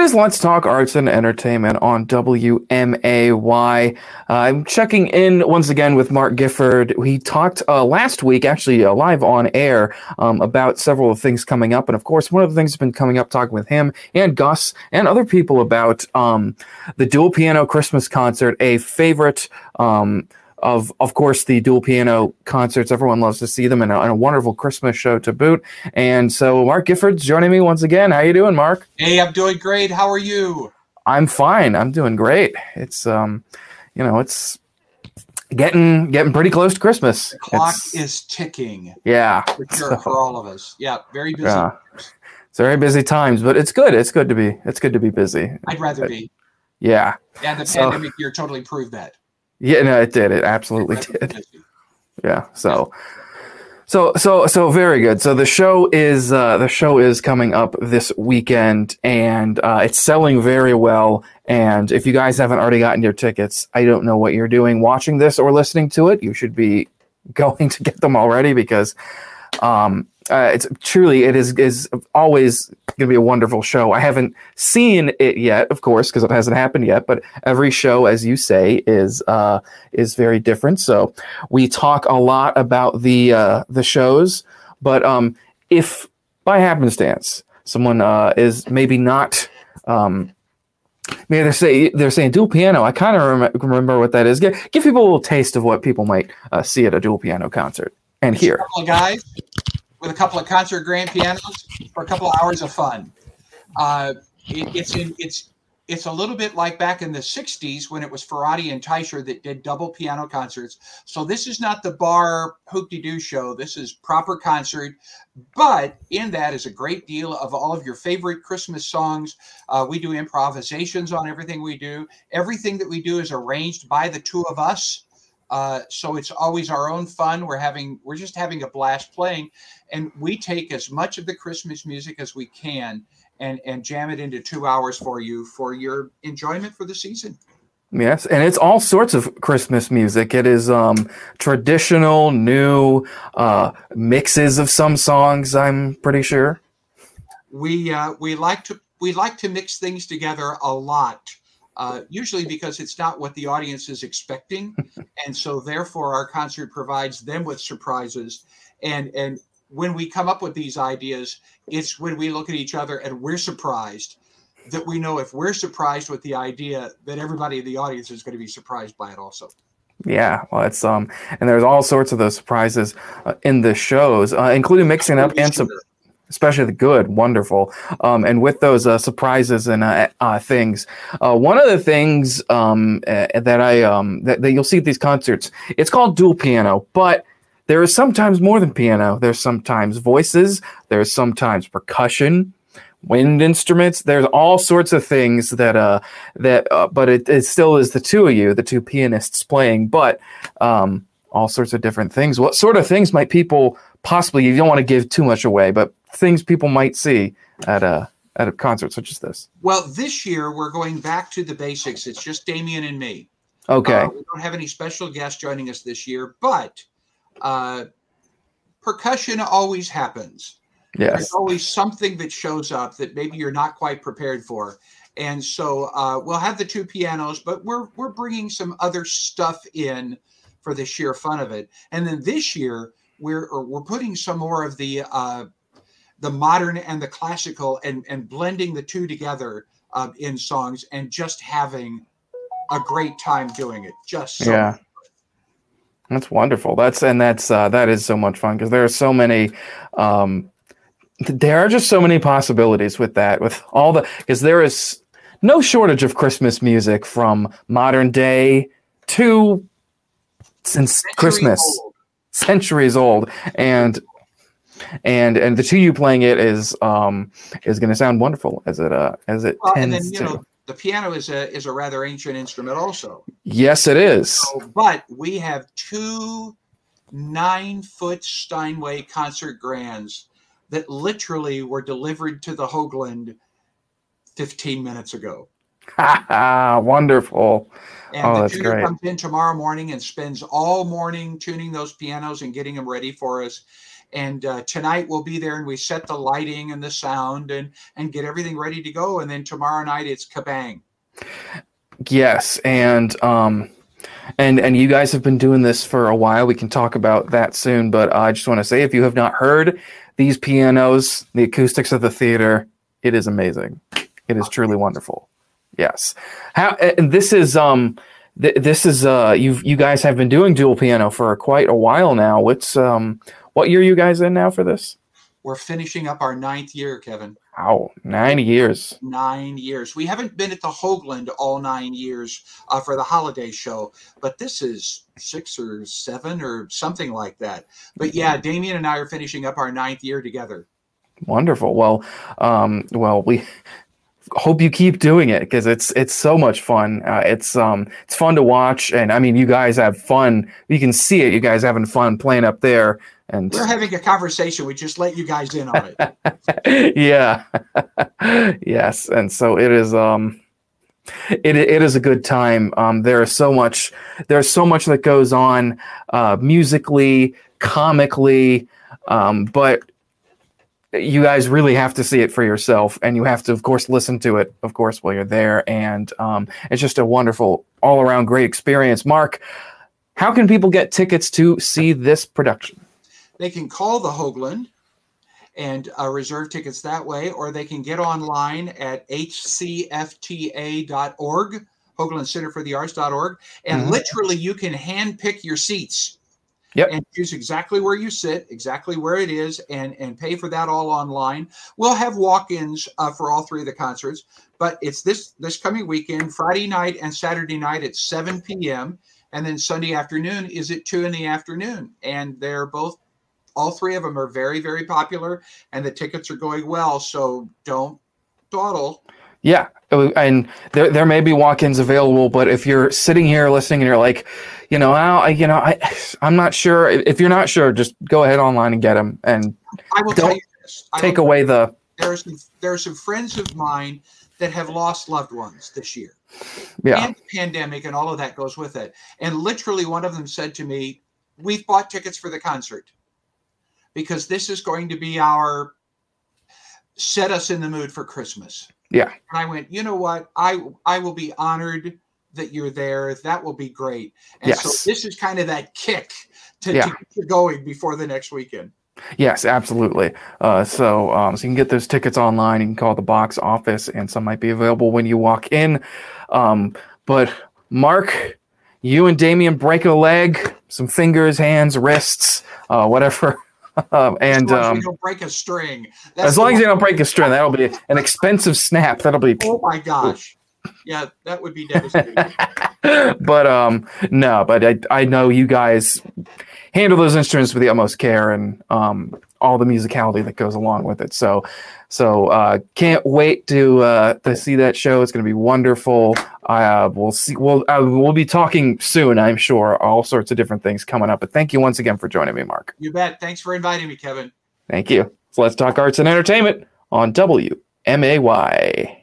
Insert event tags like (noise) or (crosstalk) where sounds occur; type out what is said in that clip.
is Let's Talk Arts and Entertainment on WMAY. Uh, I'm checking in once again with Mark Gifford. We talked uh, last week, actually uh, live on air, um, about several things coming up. And of course, one of the things that's been coming up, talking with him and Gus and other people about um, the dual piano Christmas concert, a favorite. Um, of of course the dual piano concerts. Everyone loves to see them, and a, and a, wonderful Christmas show to boot. And so, Mark Gifford's joining me once again. How you doing, Mark? Hey, I'm doing great. How are you? I'm fine. I'm doing great. It's um, you know, it's getting getting pretty close to Christmas. The clock it's, is ticking. Yeah, for sure so, for all of us. Yeah, very busy. Yeah. It's very busy times, but it's good. It's good to be. It's good to be busy. I'd rather be. Yeah. Yeah, the so, pandemic year totally proved that. Yeah, no, it did. It absolutely did. Yeah. So, so, so, so very good. So the show is uh, the show is coming up this weekend, and uh, it's selling very well. And if you guys haven't already gotten your tickets, I don't know what you're doing watching this or listening to it. You should be (laughs) going to get them already because um, uh, it's truly it is is always going to be a wonderful show. I haven't seen it yet, of course, because it hasn't happened yet. But every show, as you say, is uh, is very different. So we talk a lot about the uh, the shows. But um, if by happenstance someone uh, is maybe not um, Maybe they're saying they're saying dual piano. I kind of rem- remember what that is. Give, give people a little taste of what people might uh, see at a dual piano concert and hear. guys with a couple of concert grand pianos for a couple of hours of fun. Uh, it, it's in it's it's a little bit like back in the 60s when it was Ferrante and Teicher that did double piano concerts. So this is not the bar hoop-de-doo show. This is proper concert. But in that is a great deal of all of your favorite Christmas songs. Uh, we do improvisations on everything we do. Everything that we do is arranged by the two of us. Uh, so it's always our own fun. We're having, we're just having a blast playing, and we take as much of the Christmas music as we can and and jam it into two hours for you for your enjoyment for the season. Yes, and it's all sorts of Christmas music. It is um, traditional, new uh, mixes of some songs. I'm pretty sure. We uh, we like to we like to mix things together a lot uh, usually because it's not what the audience is expecting, (laughs) and so therefore our concert provides them with surprises. And and when we come up with these ideas, it's when we look at each other and we're surprised that we know if we're surprised with the idea that everybody in the audience is going to be surprised by it also. Yeah, well, it's um, and there's all sorts of those surprises uh, in the shows, uh, including mixing up and some especially the good, wonderful. Um, and with those uh, surprises and uh, uh, things, uh, one of the things um, uh, that I um, that, that, you'll see at these concerts, it's called dual piano, but there is sometimes more than piano. There's sometimes voices. There's sometimes percussion. Wind instruments. There's all sorts of things that uh that but it, it still is the two of you, the two pianists playing, but um all sorts of different things. What sort of things might people possibly you don't want to give too much away, but things people might see at a at a concert such as this? Well, this year we're going back to the basics. It's just Damien and me. Okay. Uh, we don't have any special guests joining us this year, but uh, percussion always happens. Yes. There's always something that shows up that maybe you're not quite prepared for. And so uh, we'll have the two pianos, but we're we're bringing some other stuff in for the sheer fun of it. And then this year we're we're putting some more of the uh, the modern and the classical and and blending the two together uh, in songs and just having a great time doing it. Just so yeah. That's wonderful. That's and that's uh, that is so much fun because there are so many um, there are just so many possibilities with that with all the because there is no shortage of Christmas music from modern day to since Christmas old. centuries old and and and the two you playing it is um is going to sound wonderful as it uh as it well, tends and then, you to. Know, the piano is a is a rather ancient instrument also. Yes, it is. So, but we have two nine foot Steinway concert grands that literally were delivered to the Hoogland 15 minutes ago. (laughs) Wonderful. And oh, the tuner great. comes in tomorrow morning and spends all morning tuning those pianos and getting them ready for us and uh, tonight we'll be there and we set the lighting and the sound and and get everything ready to go and then tomorrow night it's kabang. Yes and um and and you guys have been doing this for a while. We can talk about that soon but i just want to say if you have not heard these pianos the acoustics of the theater it is amazing. It is truly wonderful. Yes. How and this is um th- this is uh you you guys have been doing dual piano for quite a while now. What's um what year are you guys in now for this we're finishing up our ninth year kevin Wow, nine years. Nine years. We haven't been at the Hoogland all nine years uh, for the holiday show, but this is six or seven or something like that. But yeah, Damien and I are finishing up our ninth year together. Wonderful. Well, um, well, we (laughs) hope you keep doing it because it's it's so much fun. Uh, it's um it's fun to watch, and I mean, you guys have fun. You can see it. You guys having fun playing up there. And we're having a conversation. We just let you guys in on it. (laughs) yeah. (laughs) yes. And so it is um it it is a good time. Um there is so much there's so much that goes on uh musically, comically, um, but you guys really have to see it for yourself and you have to of course listen to it of course while you're there and um, it's just a wonderful all around great experience mark how can people get tickets to see this production they can call the hoogland and uh, reserve tickets that way or they can get online at hcfta.org hoogland center for the arts.org and mm-hmm. literally you can hand pick your seats Yep. And choose exactly where you sit, exactly where it is, and and pay for that all online. We'll have walk-ins uh, for all three of the concerts, but it's this this coming weekend, Friday night and Saturday night at 7 p.m. And then Sunday afternoon is at two in the afternoon, and they're both all three of them are very very popular, and the tickets are going well. So don't dawdle. Yeah, and there there may be walk-ins available, but if you're sitting here listening and you're like, you know, I, you know, I I'm not sure. If you're not sure, just go ahead online and get them. And I will tell you this: I take away the. There are some there are some friends of mine that have lost loved ones this year. Yeah. And pandemic and all of that goes with it. And literally, one of them said to me, "We've bought tickets for the concert because this is going to be our set us in the mood for Christmas." Yeah. And I went, you know what? I I will be honored that you're there. That will be great. And yes. so this is kind of that kick to, yeah. to get going before the next weekend. Yes, absolutely. Uh, so, um, so you can get those tickets online. You can call the box office, and some might be available when you walk in. Um, but Mark, you and Damien break a leg, some fingers, hands, wrists, uh, whatever. (laughs) Um, and as long um, as you don't break a string. That's as long as you don't break a string, that'll be an expensive snap. That'll be. Oh my gosh! Yeah, that would be devastating. (laughs) but um, no, but I I know you guys handle those instruments with the utmost care and um all the musicality that goes along with it. So so uh, can't wait to uh, to see that show. It's going to be wonderful. Uh, we'll see. We'll uh, we'll be talking soon. I'm sure all sorts of different things coming up. But thank you once again for joining me, Mark. You bet. Thanks for inviting me, Kevin. Thank you. So let's talk arts and entertainment on WMAY.